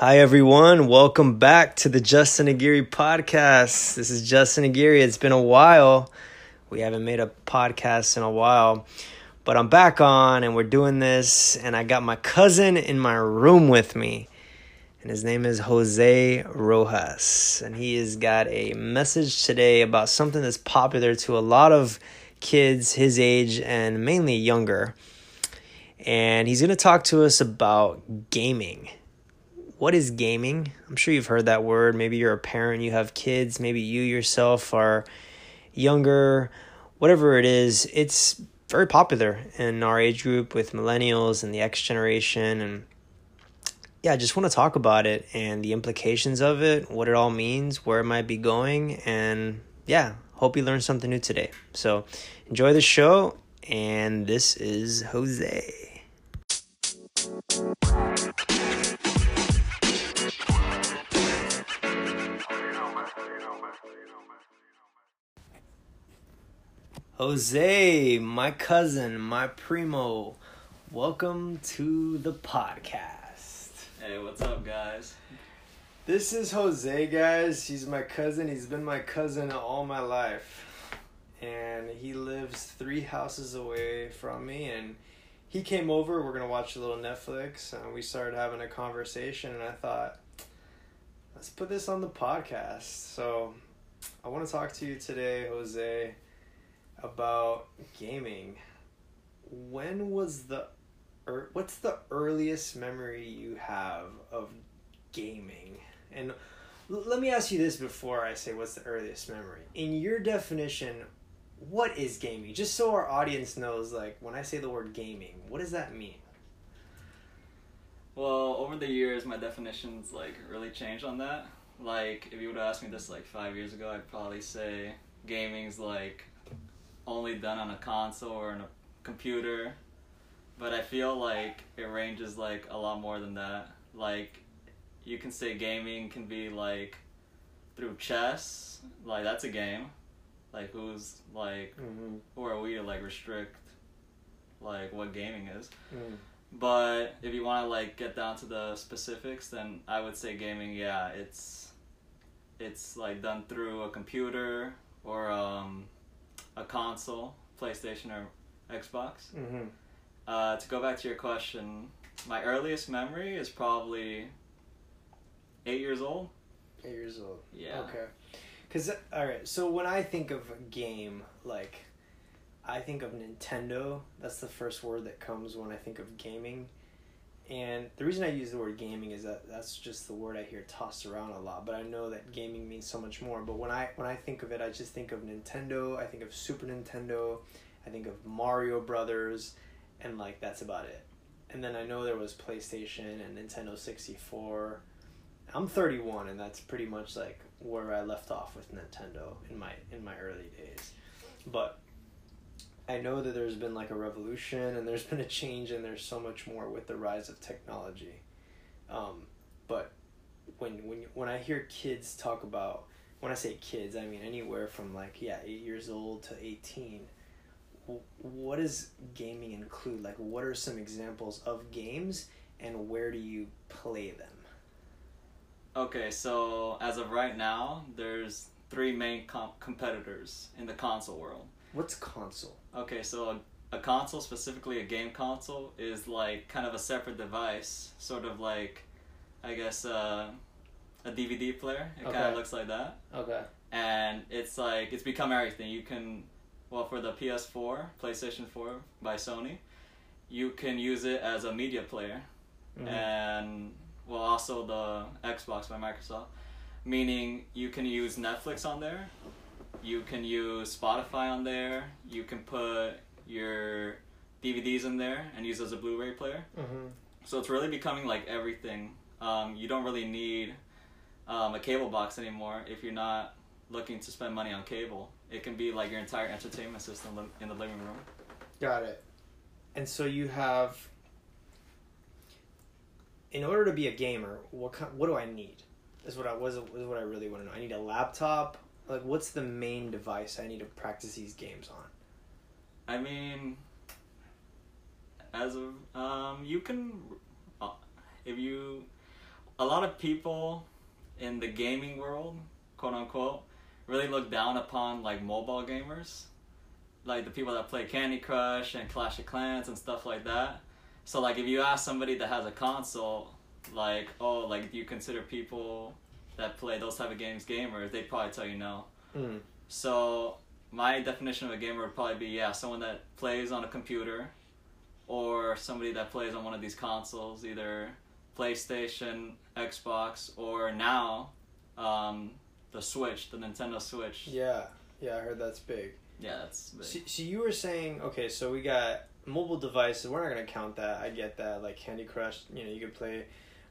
Hi, everyone. Welcome back to the Justin Aguirre podcast. This is Justin Aguirre. It's been a while. We haven't made a podcast in a while, but I'm back on and we're doing this. And I got my cousin in my room with me, and his name is Jose Rojas. And he has got a message today about something that's popular to a lot of kids his age and mainly younger. And he's going to talk to us about gaming what is gaming? I'm sure you've heard that word. Maybe you're a parent, you have kids, maybe you yourself are younger, whatever it is. It's very popular in our age group with millennials and the X generation. And yeah, I just want to talk about it and the implications of it, what it all means, where it might be going. And yeah, hope you learned something new today. So enjoy the show. And this is Jose. Jose, my cousin, my primo, welcome to the podcast. Hey, what's up, guys? This is Jose, guys. He's my cousin. He's been my cousin all my life. And he lives three houses away from me. And he came over. We're going to watch a little Netflix. And we started having a conversation. And I thought, let's put this on the podcast. So I want to talk to you today, Jose about gaming. When was the er, what's the earliest memory you have of gaming? And l- let me ask you this before I say what's the earliest memory. In your definition, what is gaming? Just so our audience knows like when I say the word gaming, what does that mean? Well, over the years, my definitions like really changed on that. Like, if you would have asked me this like five years ago, I'd probably say gaming's like only done on a console or on a computer. But I feel like it ranges like a lot more than that. Like you can say gaming can be like through chess, like that's a game. Like who's like Mm-hmm. who are we to like restrict like what gaming is? Mm. But if you want to like get down to the specifics, then I would say gaming. Yeah, it's it's like done through a computer or um, a console, PlayStation or Xbox. Mm-hmm. Uh, to go back to your question, my earliest memory is probably eight years old. Eight years old. Yeah. Okay. Cause all right, so when I think of a game, like, I think of Nintendo. That's the first word that comes when I think of gaming. And the reason I use the word gaming is that that's just the word I hear tossed around a lot. But I know that gaming means so much more. But when I when I think of it, I just think of Nintendo. I think of Super Nintendo. I think of Mario Brothers, and like that's about it. And then I know there was PlayStation and Nintendo sixty four. I'm 31 and that's pretty much like where I left off with Nintendo in my in my early days. But I know that there's been like a revolution and there's been a change and there's so much more with the rise of technology. Um, but when when when I hear kids talk about when I say kids, I mean anywhere from like yeah, 8 years old to 18. wh- What does gaming include? Like what are some examples of games and where do you play them? Okay, so as of right now, there's three main com- competitors in the console world. What's console? Okay, so a, a console, specifically a game console, is like kind of a separate device, sort of like, I guess, uh, a DVD player. It kind of looks like that, Okay. and it's like it's become everything. You can, well, for the PS4, PlayStation Four by Sony, you can use it as a media player, Mm-hmm. and well, also the Xbox by Microsoft, meaning you can use Netflix on there, you can use Spotify on there, you can put your DVDs in there and use as a Blu-ray player. Mm-hmm. So it's really becoming like everything. Um, you don't really need um, a cable box anymore if you're not looking to spend money on cable. It can be like your entire entertainment system li- in the living room. Got it. And so you have. In order to be a gamer, what kind, what do I need? Is what I was is what I really want to know. I need a laptop. Like, what's the main device I need to practice these games on? I mean, as of um, you can, uh, if you, a lot of people in the gaming world, quote unquote, really look down upon like mobile gamers, like the people that play Candy Crush and Clash of Clans and stuff like that. So like if you ask somebody that has a console, like oh like do you consider people that play those type of games gamers? They'd probably tell you no. Mm. So my definition of a gamer would probably be yeah someone that plays on a computer, or somebody that plays on one of these consoles, either PlayStation, Xbox, or now um, the Switch, the Nintendo Switch. Yeah, yeah, I heard that's big. Yeah, that's big. So, so you were saying, okay, so we got mobile devices. We're not gonna count that. I get that. Like Candy Crush, you know, you could play,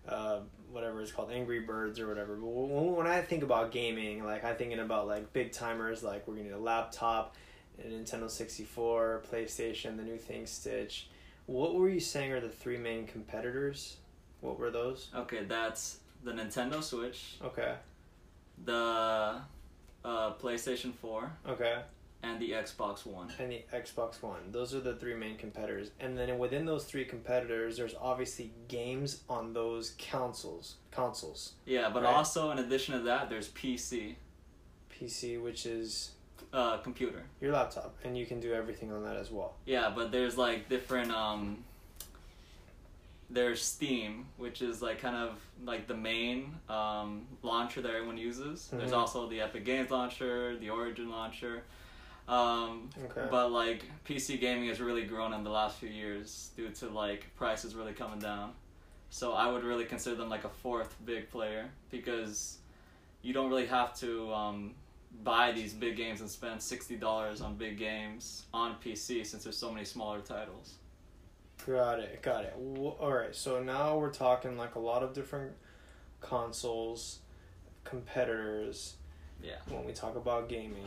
uh, whatever it's called, Angry Birds or whatever. But when, I think about gaming, like I'm thinking about like big timers. Like we're gonna need a laptop, a Nintendo sixty four, PlayStation, the new thing, Stitch. What were you saying are the three main competitors? What were those? Okay, that's the Nintendo Switch, Okay. the uh, PlayStation 4, Okay. And the Xbox One. and the Xbox One. Those are the three main competitors. And then within those three competitors, there's obviously games on those consoles. Consoles. Yeah, but Right. also in addition to that, there's PC, PC, which is uh, computer. your laptop, and you can do everything on that as well. Yeah, but there's like different um there's Steam, which is like kind of like the main um, launcher that everyone uses. There's Mhm. also the Epic Games launcher, the Origin launcher. Um, Okay. But like PC gaming has really grown in the last few years due to like prices really coming down. So I would really consider them like a fourth big player because you don't really have to um, buy these big games and spend sixty dollars on big games on PC since there's so many smaller titles. Got it. Got it. W- All right. So now we're talking like a lot of different consoles, competitors. Yeah. When we talk about gaming.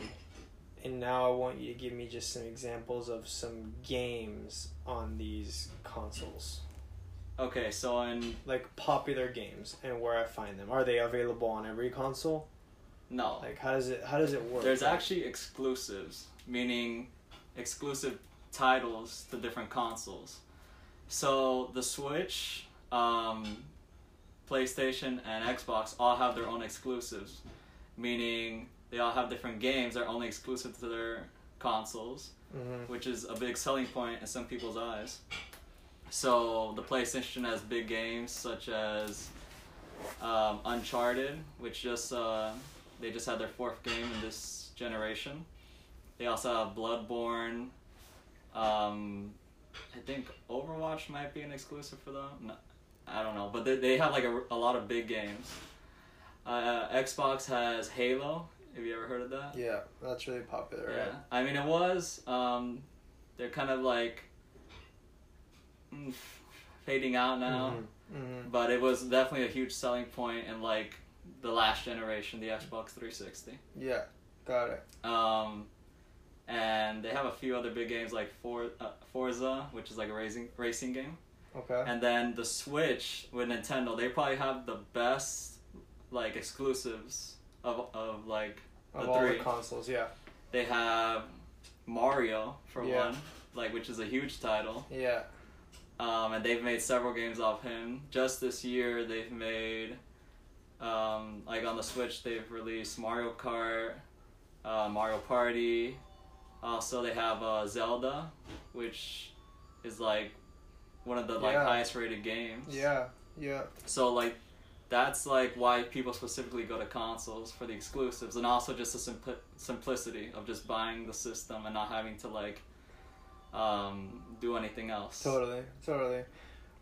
And now I want you to give me just some examples of some games on these consoles. Okay, so in like popular games and where I find them. Are they available on every console? no, Like how does it how does it work? there's actually exclusives, meaning exclusive titles to different consoles. So the Switch, um, PlayStation, and Xbox all have their own exclusives, meaning they all have different games that are only exclusive to their consoles, Mhm. which is a big selling point in some people's eyes. So the PlayStation has big games such as um, Uncharted, which just uh, they just had their fourth game in this generation. They also have Bloodborne. Um, I think Overwatch might be an exclusive for them. No, I don't know, but they, they have like a, a lot of big games. Uh, Xbox has Halo. Have you ever heard of that? Yeah, that's really popular, Yeah, right? I mean it was. Um, they're kind of like mm, fading out now, Mhm. Mhm. but it was definitely a huge selling point in like the last generation, the Xbox 360. Yeah, got it. Um, and they have a few other big games like For, uh, Forza, which is like a racing racing game, Okay. and then the Switch with Nintendo. They probably have the best like exclusives of of like of the all three. the consoles, yeah. They have Mario for Yeah. one, like which is a huge title. Yeah. Um, and they've made several games off him. Just this year, they've made, um, like on the Switch, they've released Mario Kart, uh, Mario Party. Also, they have uh, Zelda, which is like one of the like Yeah. highest rated games. Yeah. Yeah. So like, that's like why people specifically go to consoles for the exclusives, and also just the simpli- simplicity of just buying the system and not having to like um, do anything else. Totally. Totally.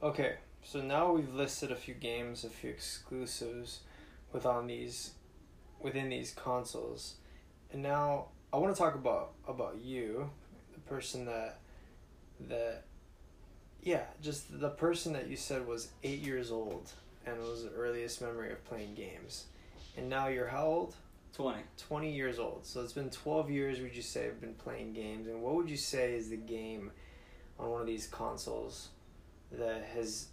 Okay. So now we've listed a few games, a few exclusives within these within these consoles. And now I want to talk about about you, the person that that yeah, just the person that you said was 8 years old and it was the earliest memory of playing games. And now you're how old? Twenty. 20 years old. So it's been 12 years, would you say, I've been playing games. And what would you say is the game on one of these consoles that has,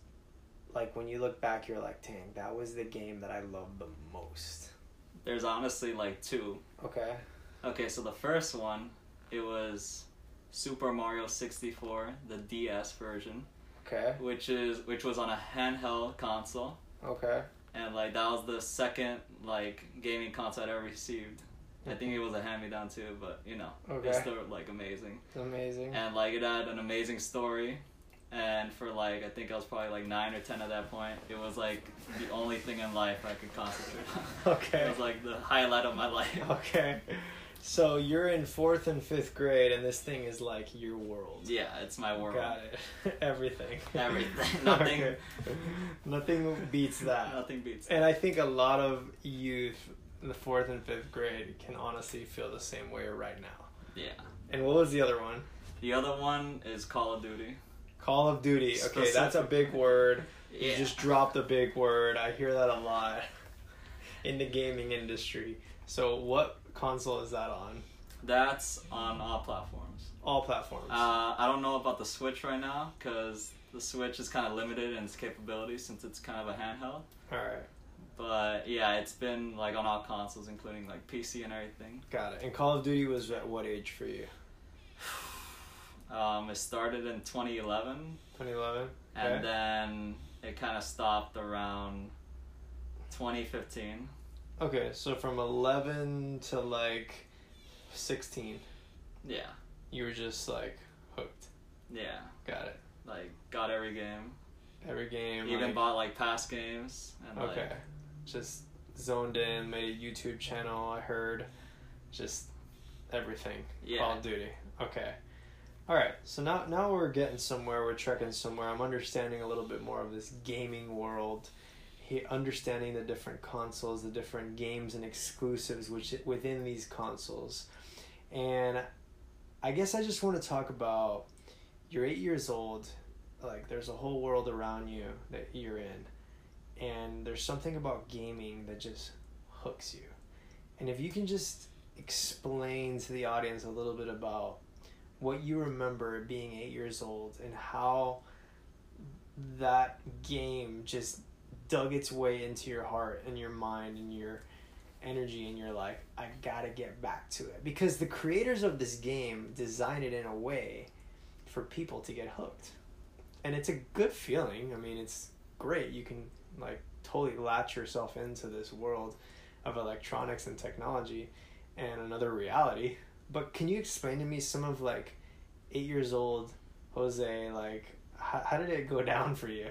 like, when you look back, you're like, dang, that was the game that I loved the most? There's honestly like two. Okay. Okay, so the first one, it was Super Mario 64, the DS version, Okay. which is which was on a handheld console, Okay. and like that was the second like gaming console I'd ever received. I think it was a hand me down too, but you know, Okay. it's still like amazing. It's amazing. And like it had an amazing story. And for like I think I was probably like nine or ten at that point. It was like the only thing in life I could concentrate on. Okay. It was like the highlight of my life. Okay. So you're in fourth and fifth grade, and this thing is like your world. Yeah, it's my world. Got it. Everything. Everything. Nothing- Okay. Nothing beats that. Nothing beats And I think a lot of youth in the fourth and fifth grade can honestly feel the same way right now. Yeah. And what was the other one? The other one is Call of Duty. Call of Duty. Okay, that's a big word. You Yeah. just dropped a big word. I hear that a lot in the gaming industry. So, what console is that on? That's on all platforms. All platforms. Uh, I don't know about the Switch right now because the Switch is kind of limited in its capabilities since it's kind of a handheld. All right, But yeah, it's been like on all consoles, including like PC and everything. got it. And Call of Duty was at what age for you? Um, it started in 2011, 2011. Okay. and then it kind of stopped around 2015. Okay, so from 11 to like 16, Yeah, you were just like hooked. yeah, Got it. like got every game. Every game. Even like, bought like past games and Okay. like Just zoned in, made a YouTube channel, I heard. Just everything. Yeah. Call of Duty. Okay. Alright, so now now we're getting somewhere, we're trekking somewhere. I'm understanding a little bit more of this gaming world. He, understanding the different consoles, the different games and exclusives which within these consoles. And I guess I just want to talk about you're eight years old, like there's a whole world around you that you're in and there's something about gaming that just hooks you. And if you can just explain to the audience a little bit about what you remember being eight years old and how that game just dug its way into your heart and your mind and your energy and you're like i gotta get back to it. Because the creators of this game designed it in a way for people to get hooked. And it's a good feeling. I mean it's great. You can like totally latch yourself into this world of electronics and technology and another reality. But can you explain to me some of like eight years old jose like how, how did it go down for you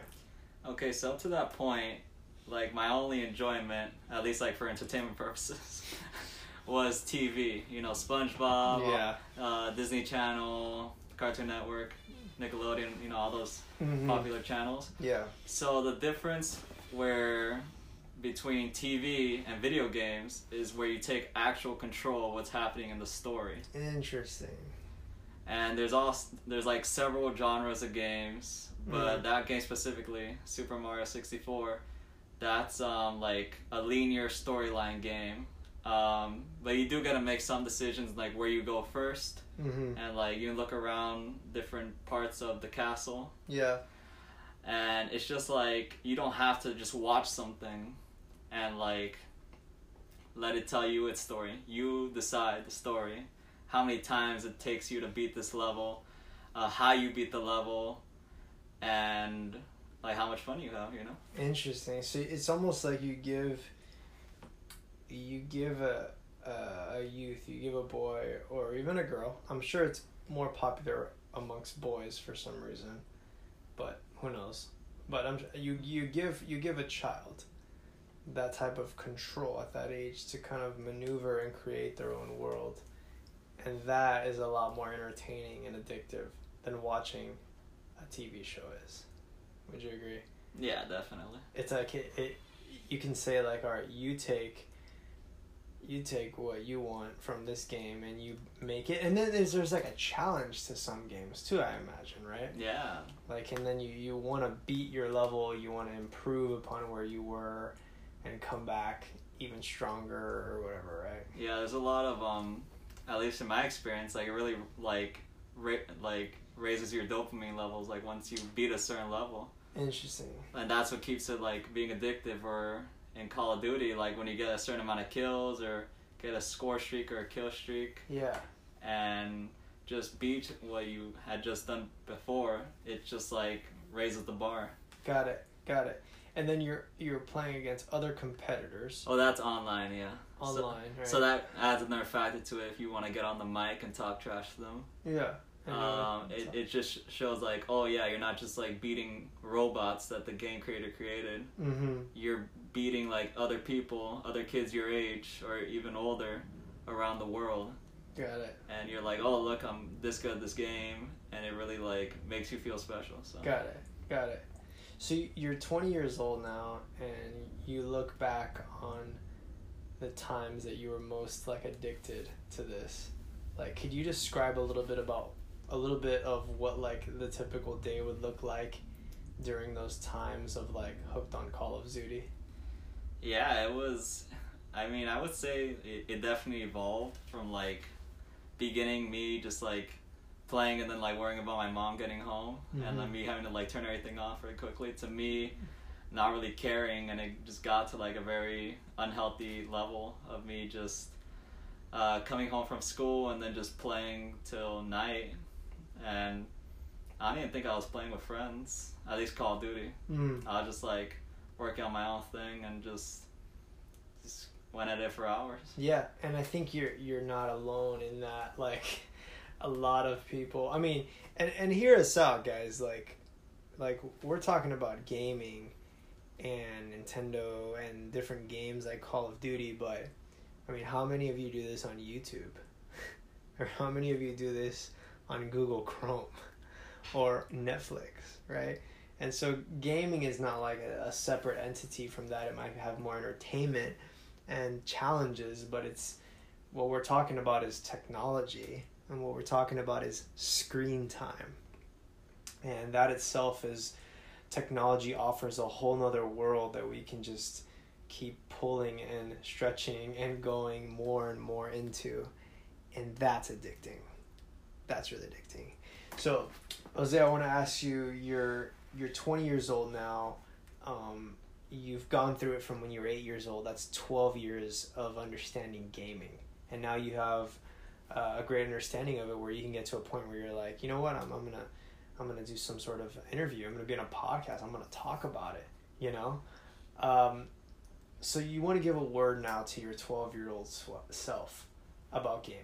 Okay, so up to that point, like my only enjoyment, at least like for entertainment purposes, was TV. You know, SpongeBob, yeah uh, Disney Channel, Cartoon Network, Nickelodeon. You know, all those Mhm. popular channels. yeah So the difference where between TV and video games is where you take actual control of what's happening in the story. interesting and there's all there's like several genres of games but Mhm. that game specifically super mario 64 that's um like a linear storyline game. Um but you do gotta make some decisions like where you go first. Mm-hmm. and like you look around different parts of the castle. Yeah. And it's just like you don't have to just watch something and like let it tell you its story. You decide the story how many times it takes you to beat this level uh, how you beat the level and like how much fun you have you know Interesting. So it's almost like you give you give a a, a youth, you give a boy or even a girl. I'm sure it's more popular amongst boys for some reason, but who knows? But I'm you you give you give a child that type of control at that age to kind of maneuver and create their own world, and that is a lot more entertaining and addictive than watching a TV show is. Would you agree? yeah definitely. It's like it, it you can say like all right you take you take what you want from this game and you make it. And then there's there's like a challenge to some games too i imagine right? Yeah. Like and then you you want to beat your level you want to improve upon where you were and come back even stronger or whatever right? Yeah there's a lot of um at least in my experience like it really like ra- like raises your dopamine levels like once you beat a certain level interesting and that's what keeps it like being addictive or in call of duty like when you get a certain amount of kills or get a score streak or a kill streak yeah and just beat what you had just done before it just like raises the bar Got it. Got it. and then you're you're playing against other competitors Oh, that's online, yeah. So- right? So that adds another factor to it if you want to get on the mic and talk trash to them. yeah. Um, it, it just shows like, oh yeah, you're not just like beating robots that the game creator created. mm-hmm. You're beating like other people, other kids your age or even older around the world. Got it. And you're like, oh look, I'm this good at this game, and it really like makes you feel special. So Got it. Got it. So you're 20 years old now, and you look back on the times that you were most like addicted to this. Like, could you describe a little bit about a little bit of what like the typical day would look like during those times of like hooked on Call of Duty? Yeah, it was. I mean, I would say it, it definitely evolved from like beginning me just like playing and then like worrying about my mom getting home and then Mhm. me having to like turn everything off very quickly to me not really caring and it just got to like a very unhealthy level of me just uh, coming home from school and then just playing till night and I didn't think I was playing with friends at least Call of Duty Mm. I was just like working on my own thing and just just went at it for hours. Yeah, and I think you're you're not alone in that. Like, a lot of people. I mean, and and hear us out, guys. Like, like we're talking about gaming, and Nintendo and different games like Call of Duty. But I mean, how many of you do this on YouTube, or how many of you do this on Google Chrome, or Netflix, right? And so gaming is not like a, a separate entity from that. It might have more entertainment and challenges, but it's what we're talking about is technology, and what we're talking about is screen time. And that itself is technology offers a whole nother world that we can just keep pulling and stretching and going more and more into. And that's addicting. That's really addicting. So, Jose, I want to ask you you're you're 20 years old now. Um, you've gone through it from when you were eight years old. That's 12 years of understanding gaming. And now you have uh, a great understanding of it where you can get to a point where you're like, you know what, I'm, I'm going to I'm gonna do some sort of interview. I'm gonna be on a podcast. I'm gonna talk about it. You know, um, so you want to give a word now to your 12 year old self about gaming.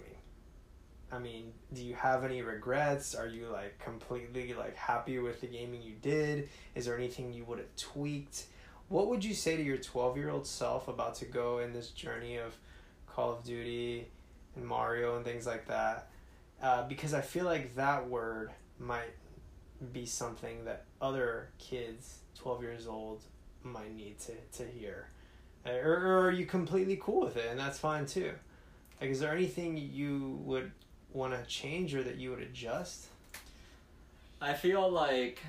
I mean, do you have any regrets? Are you like completely like happy with the gaming you did? Is there anything you would have tweaked? What would you say to your 12 year old self about to go in this journey of Call of Duty and Mario and things like that? Uh, because I feel like that word might be something that other kids 12 years old might need to, to hear. Uh, Or, or are you completely cool with it and that's fine too? Like, is there anything you would want to change or that you would adjust? I feel like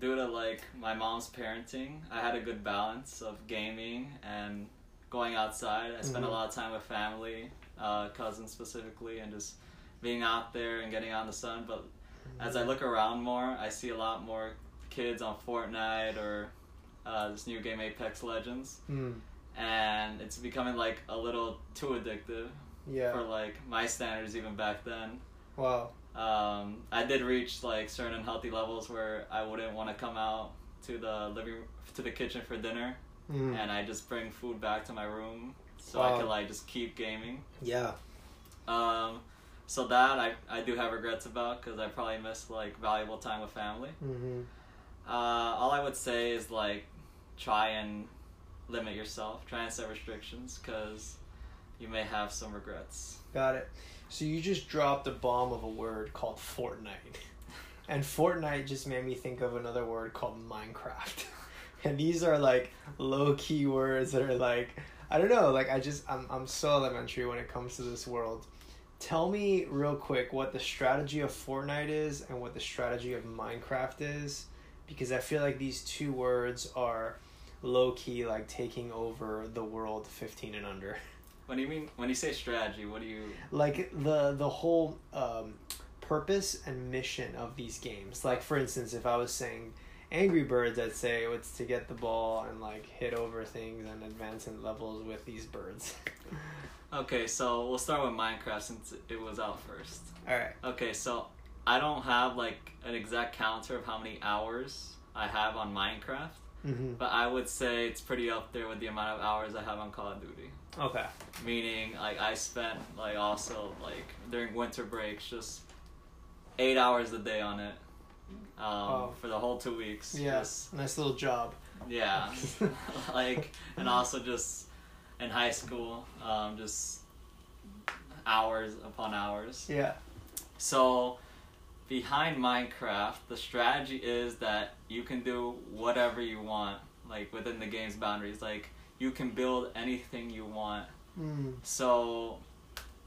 due to like my mom's parenting, I had a good balance of gaming and going outside. I spent Mhm. a lot of time with family, uh, cousins specifically, and just being out there and getting out in the sun. But as I look around more, I see a lot more kids on Fortnite or uh, this new game Apex Legends, Mm, and it's becoming like a little too addictive yeah. for like my standards even back then. Wow. Um, I did reach like certain unhealthy levels where I wouldn't want to come out to the living to the kitchen for dinner, Mm. and I just bring food back to my room so Wow. I could like just keep gaming. Yeah. Um, so that I, I do have regrets about because I probably missed like valuable time with family. Mm-hmm. Uh, all I would say is like try and limit yourself, try and set restrictions because you may have some regrets. Got it. So you just dropped a bomb of a word called Fortnite. And Fortnite just made me think of another word called Minecraft. And these are like low key words that are like I don't know, like I just I'm I'm so elementary when it comes to this world. Tell me real quick what the strategy of Fortnite is and what the strategy of Minecraft is because I feel like these two words are low key like taking over the world 15 and under. What do you mean when you say strategy? What do you? like the the whole um, purpose and mission of these games. Like for instance, if I was saying Angry Birds, I'd say it's to get the ball and like hit over things and advance in levels with these birds. Okay, so we'll start with Minecraft since it was out first. All right. Okay, so I don't have like an exact counter of how many hours I have on Minecraft, Mm-hmm. but I would say it's pretty up there with the amount of hours I have on Call of Duty. Okay. Meaning, like I spent like also like during winter breaks just eight hours a day on it. Um, Oh. for the whole two weeks. Yes. Nice little job. Yeah. like and also just in high school, um, just hours upon hours. Yeah. So, behind Minecraft, the strategy is that you can do whatever you want, like within the game's boundaries. Like, you can build anything you want. Mm. So,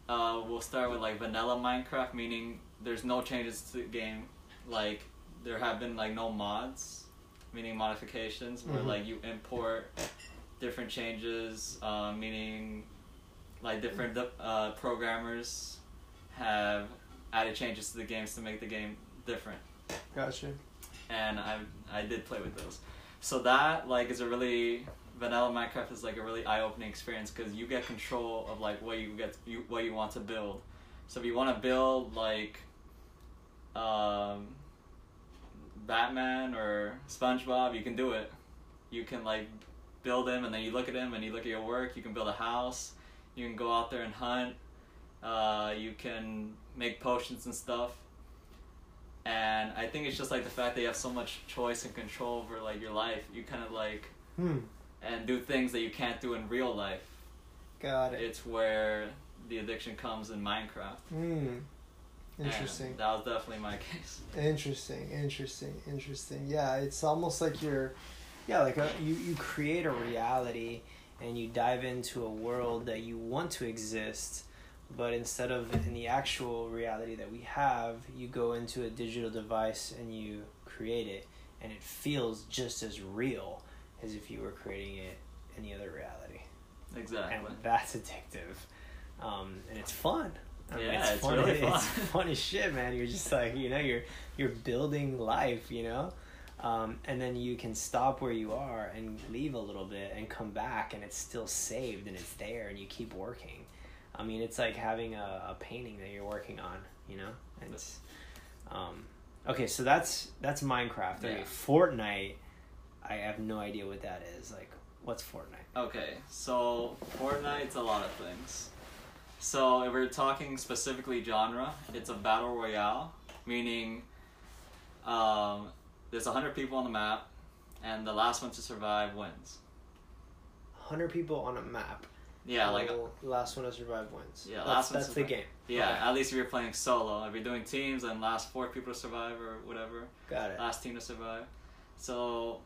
uh, we'll start with like vanilla Minecraft, meaning there's no changes to the game. Like, there have been like no mods, meaning modifications, where Mhm. like you import different changes, uh, meaning like different uh, programmers have added changes to the games to make the game different Gotcha. and I I did play with those. So that like is a really vanilla Minecraft is like a really eye opening experience because you get control of like what you get you what you want to build. So if you want to build like um, Batman or SpongeBob, you can do it. You can like build him and then you look at him and you look at your work. You can build a house. You can go out there and hunt. Uh, you can make potions and stuff and I think it's just like the fact that you have so much choice and control over like your life. You kind of like Hmm. and do things that you can't do in real life. Got it. It's where the addiction comes in Minecraft. Hmm. And Interesting. that was definitely my case. Interesting, interesting, interesting. Yeah, it's almost like you're, yeah, like a, you you create a reality and you dive into a world that you want to exist, but instead of in the actual reality that we have, you go into a digital device and you create it, and it feels just as real as if you were creating it in the other reality, Exactly. and that's addictive, um, and it's fun. I mean, Yeah, it's fun. really fun. It's fun as shit, man. You're just like you know, you're you're building life, you know, um, and then you can stop where you are and leave a little bit and come back, and it's still saved and it's there, and you keep working. I mean, it's like having a, a painting that you're working on, you know. And it's, um, okay, so that's that's Minecraft. Okay, Yeah. Fortnite. I have no idea what that is. Like, what's Fortnite? Okay, so Fortnite's a lot of things. So if we're talking specifically genre, it's a battle royale, meaning um, there's hundred people on the map, and the last one to survive wins. Hundred people on a map. Yeah, like Oh, last one to survive wins. Yeah, that's, last one that's to the survive. game. Yeah, Okay. at least if you're playing solo. If you're doing teams and last four people to survive or whatever, Got it. last team to survive. So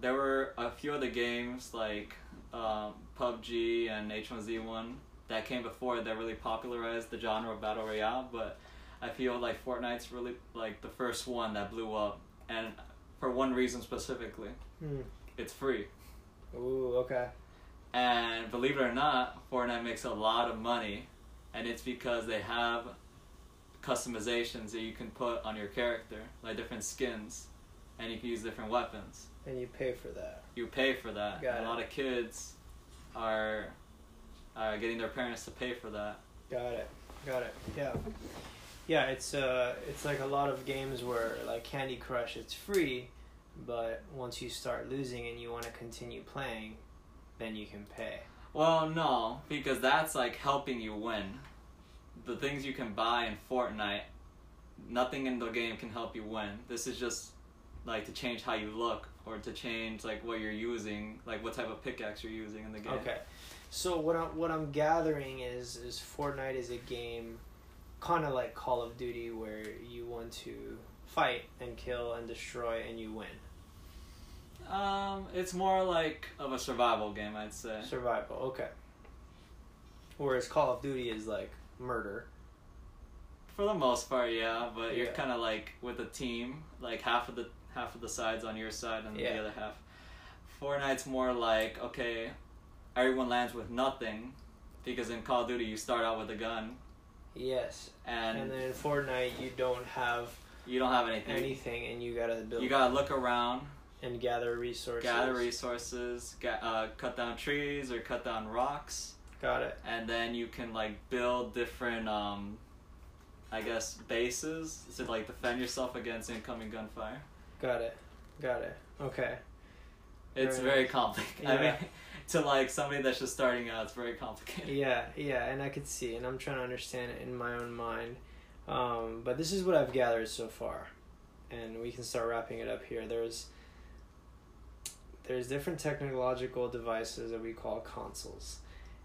there were a few other games like um, PUBG and H1Z1 that came before that really popularized the genre of battle royale. But I feel like Fortnite's really like the first one that blew up, and for one reason specifically, Hmm. it's free. Ooh, okay. And believe it or not, Fortnite makes a lot of money, and it's because they have customizations that you can put on your character, like different skins, and you can use different weapons. And you pay for that. You pay for that. Got a it. lot of kids are are getting their parents to pay for that. Got it. Got it. Yeah. Yeah, it's uh it's like a lot of games where like Candy Crush it's free, but once you start losing and you want to continue playing, then you can pay. Well, no, because that's like helping you win. The things you can buy in Fortnite, nothing in the game can help you win. This is just like to change how you look or to change like what you're using, like what type of pickaxe you're using in the game. Okay. So what I'm what I'm gathering is is Fortnite is a game kind of like Call of Duty where you want to fight and kill and destroy and you win. Um, it's more like of a survival game, I'd say. Survival. Okay. Whereas Call of Duty is like murder. For the most part, yeah, but you're kind of like with a team, like half of the half of the sides on your side and Yeah. the other half. Fortnite's more like okay, everyone lands with nothing, because in Call of Duty you start out with a gun Yes. and, And then in Fortnite you don't have you don't have anything. anything and you gotta build You gotta look around, and gather resources. gather resources, ga- uh, cut down trees or cut down rocks, Got it. and then you can like build different, um, I guess, bases to like defend yourself against incoming gunfire. Got it. Got it. Okay. It's Very very complicated. I mean, to like somebody that's just starting out, it's very complicated. Yeah, yeah, and I could see, and I'm trying to understand it in my own mind. Um, but this is what I've gathered so far, and we can start wrapping it up here. There's there's different technological devices that we call consoles,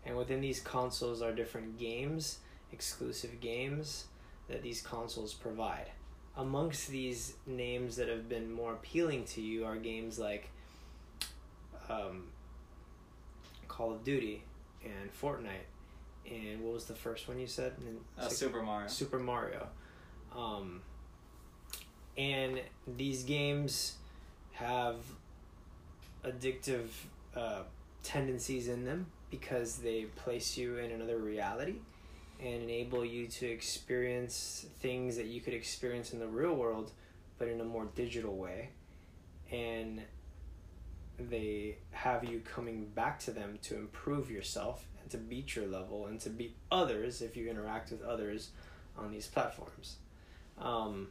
and within these consoles are different games, exclusive games that these consoles provide. Amongst these names that have been more appealing to you are games like um, Call of Duty and Fortnite, and what was the first one you said? Uh, six- Super Mario. Super Mario. Um, and these games have addictive uh, tendencies in them because they place you in another reality and enable you to experience things that you could experience in the real world but in a more digital way and they have you coming back to them to improve yourself and to beat your level and to beat others if you interact with others on these platforms. Um,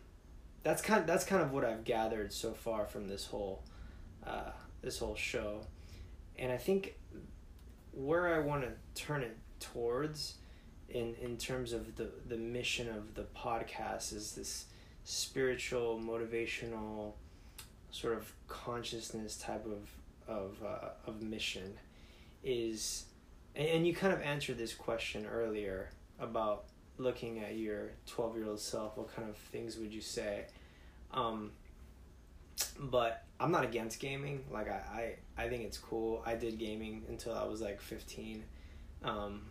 that's kind that's kind of what I've gathered so far from this whole uh, this whole show, and I think where I want to turn it towards in in terms of the the mission of the podcast is this spiritual motivational sort of consciousness type of of uh, of mission is and, you kind of answered this question earlier about looking at your 12 year old self what kind of things would you say? Um, but i'm not against gaming. Like I, I i think it's cool. I did gaming until i was like 15 um,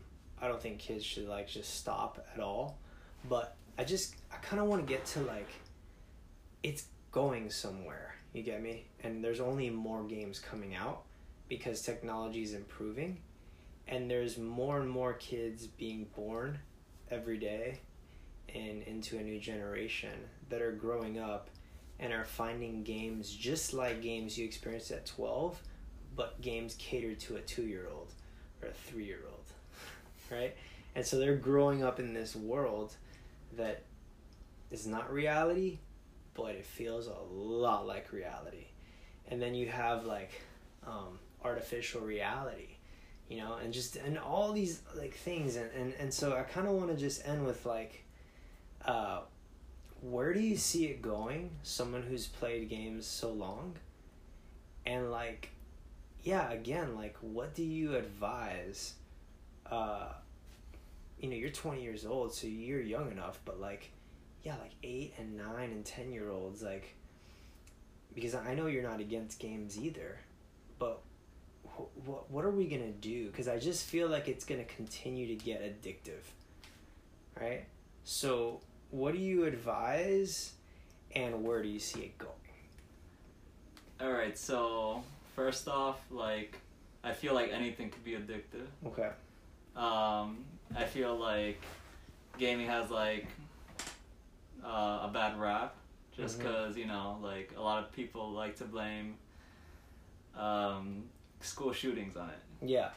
i don't think kids should like just stop at all. But i just i kind of want to get to like it's going somewhere you get me? And there's only more games coming out because technology is improving. And there's more and more kids being born every day and into a new generation that are growing up and are finding games just like games you experienced at 12 but games catered to a 2-year-old or a 3-year-old right? And so they're growing up in this world that is not reality but it feels a lot like reality. And then you have like um, artificial reality you know and just and all these like things and and, and so i kind of want to just end with like uh where do you see it going someone who's played games so long? And like yeah again like what do you advise uh you know you're 20 years old so you're young enough but like yeah like 8 and 9 and 10 year olds like because i know you're not against games either but what what are we gonna do? Because I just feel like it's gonna continue to get addictive, right? So, what do you advise, and where do you see it going? All right, so first off, like I feel like anything could be addictive. Okay. Um, I feel like gaming has like uh, a bad rap, just because you know, like a lot of people like to blame um, school shootings on it. Yeah.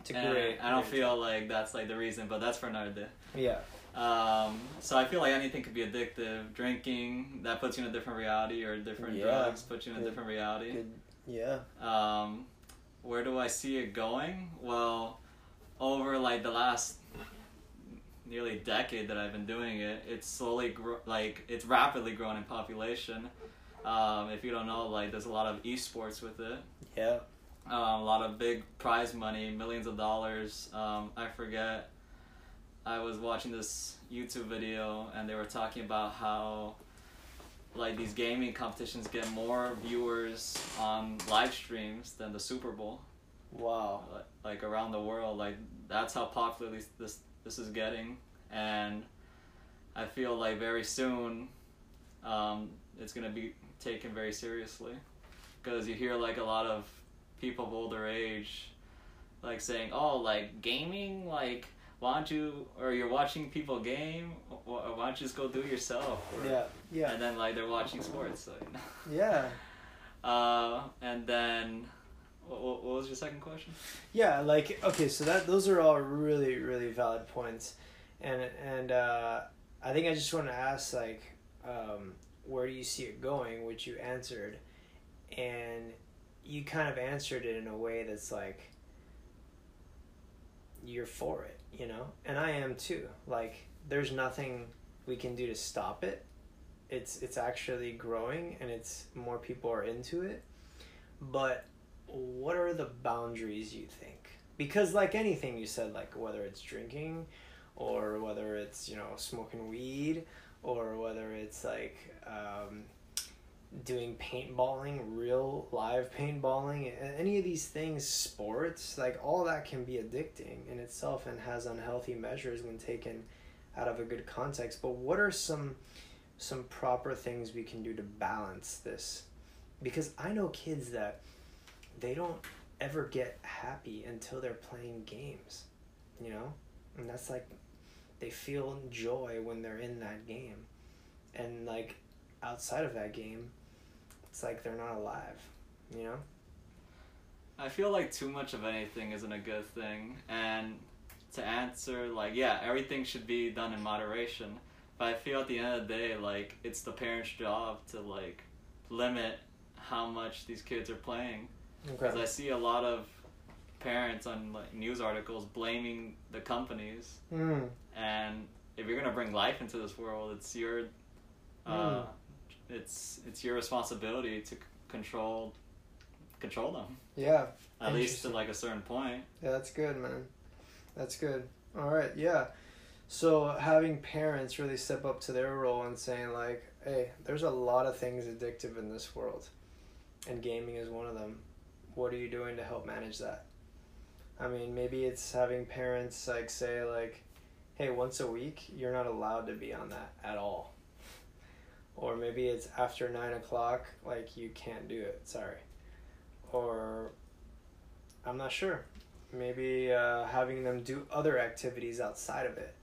It's a And great. I don't great- feel like that's like the reason, but that's for another day. Yeah. Um, so I feel like anything could be addictive. Drinking that puts you in a different reality, or different Yeah. drugs put you in a different reality. Good. Yeah. Um, where do I see it going? Well, over like the last nearly decade that I've been doing it, it's slowly gro- like it's rapidly grown in population. Um, if you don't know, like there's a lot of esports with it. Yeah. Um, a lot of big prize money, millions of dollars. Um, I forget. I was watching this YouTube video and they were talking about how like these gaming competitions get more viewers on live streams than the Super Bowl. Wow. Like, like around the world, like that's how popular this this, this is getting, and I feel like very soon, um, it's gonna be taken very seriously, because you hear like a lot of people of older age, like saying, "Oh, like gaming, like." Why don't you, or you're watching people game, why don't you just go do it yourself? Or- Yeah. Yeah. And then like they're watching sports, so you know. Yeah. Uh, and then, what, what was your second question? Yeah, like okay, so that those are all really really valid points, and and uh, I think I just want to ask like, um, where do you see it going? Which you answered, and you kind of answered it in a way that's like you're for it, you know? And I am too. Like there's nothing we can do to stop it. It's it's actually growing and it's more people are into it. But what are the boundaries you think? Because like anything you said like whether it's drinking or whether it's, you know, smoking weed or whether it's like um, doing paintballing, real live paintballing, any of these things, sports, like all that can be addicting in itself and has unhealthy measures when taken out of a good context. But what are some some proper things we can do to balance this? Because I know kids that they don't ever get happy until they're playing games, you know? And that's like they feel joy when they're in that game. And like outside of that game, it's like they're not alive, you know? I feel like too much of anything isn't a good thing. And to answer, like, yeah, everything should be done in moderation. But I feel at the end of the day, like, it's the parent's job to, like, limit how much these kids are playing. Because Okay. I see a lot of parents on like news articles blaming the companies Mm. and if you're gonna bring life into this world, it's your, uh, it's it's your responsibility to c- control, control them Yeah. at least to like a certain point. Yeah, that's good, man. That's good. All right, yeah. So having parents really step up to their role and saying like, "Hey, there's a lot of things addictive in this world, and gaming is one of them. What are you doing to help manage that?" I mean, maybe it's having parents like say like, "Hey, once a week, you're not allowed to be on that at all." Or maybe it's after nine o'clock, like you can't do it. Sorry. Or I'm not sure. Maybe uh, having them do other activities outside of it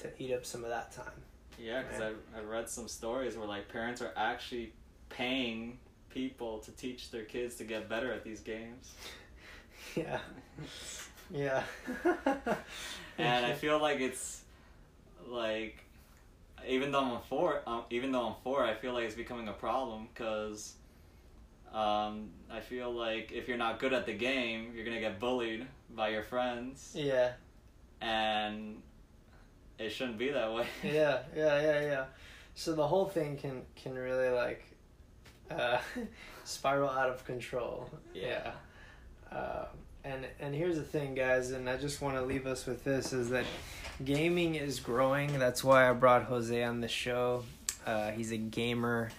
to eat up some of that time. Yeah, because I I read some stories where like parents are actually paying people to teach their kids to get better at these games. Yeah. Yeah. and I feel like it's like even though I'm four, um, even though I'm four, I feel like it's becoming a problem because um, I feel like if you're not good at the game, you're gonna get bullied by your friends, yeah. and it shouldn't be that way. Yeah. Yeah. Yeah. Yeah. So the whole thing can can really like uh, spiral out of control. Yeah. Uh, and and here's the thing, guys, and I just want to leave us with this: is that gaming is growing. That's why I brought Jose on the show. Uh, he's a gamer,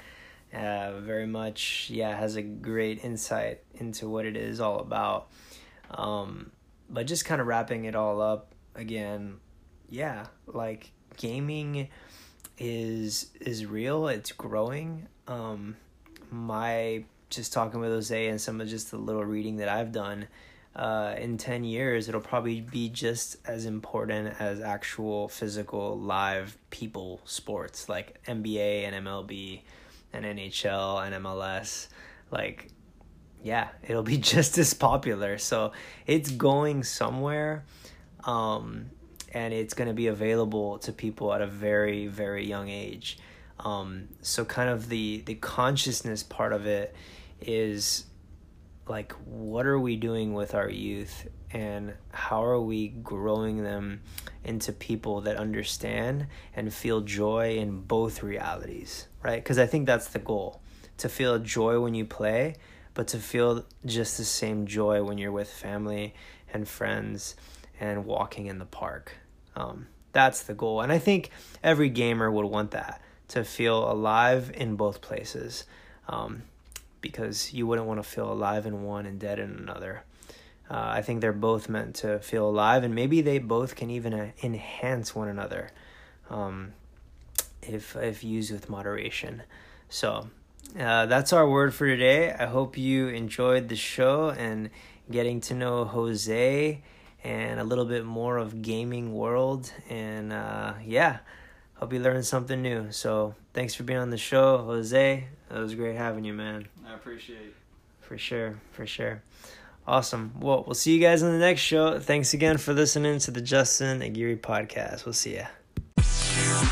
uh, very much, yeah, has a great insight into what it is all about. Um, but just kind of wrapping it all up again, yeah, like gaming is is real. It's growing. Um, my just talking with Jose and some of just the little reading that I've done. Uh, in 10 years, it'll probably be just as important as actual physical live people sports like NBA and MLB and NHL and MLS. Like, yeah, it'll be just as popular. So it's going somewhere. Um, and it's going to be available to people at a very, very young age. Um, so kind of the, the consciousness part of it is like what are we doing with our youth and how are we growing them into people that understand and feel joy in both realities right? Because i think that's the goal to feel joy when you play but to feel just the same joy when you're with family and friends and walking in the park. Um, that's the goal and i think every gamer would want that to feel alive in both places um, because you wouldn't want to feel alive in one and dead in another. Uh, I think they're both meant to feel alive, and maybe they both can even uh, enhance one another, um, if if used with moderation. So uh, that's our word for today. I hope you enjoyed the show and getting to know Jose and a little bit more of gaming world. And uh, yeah, hope you learned something new. So thanks for being on the show, Jose. It was great having you, man. I appreciate. It. For sure, for sure. Awesome. Well, we'll see you guys on the next show. Thanks again for listening to the Justin Aguirre podcast. We'll see ya.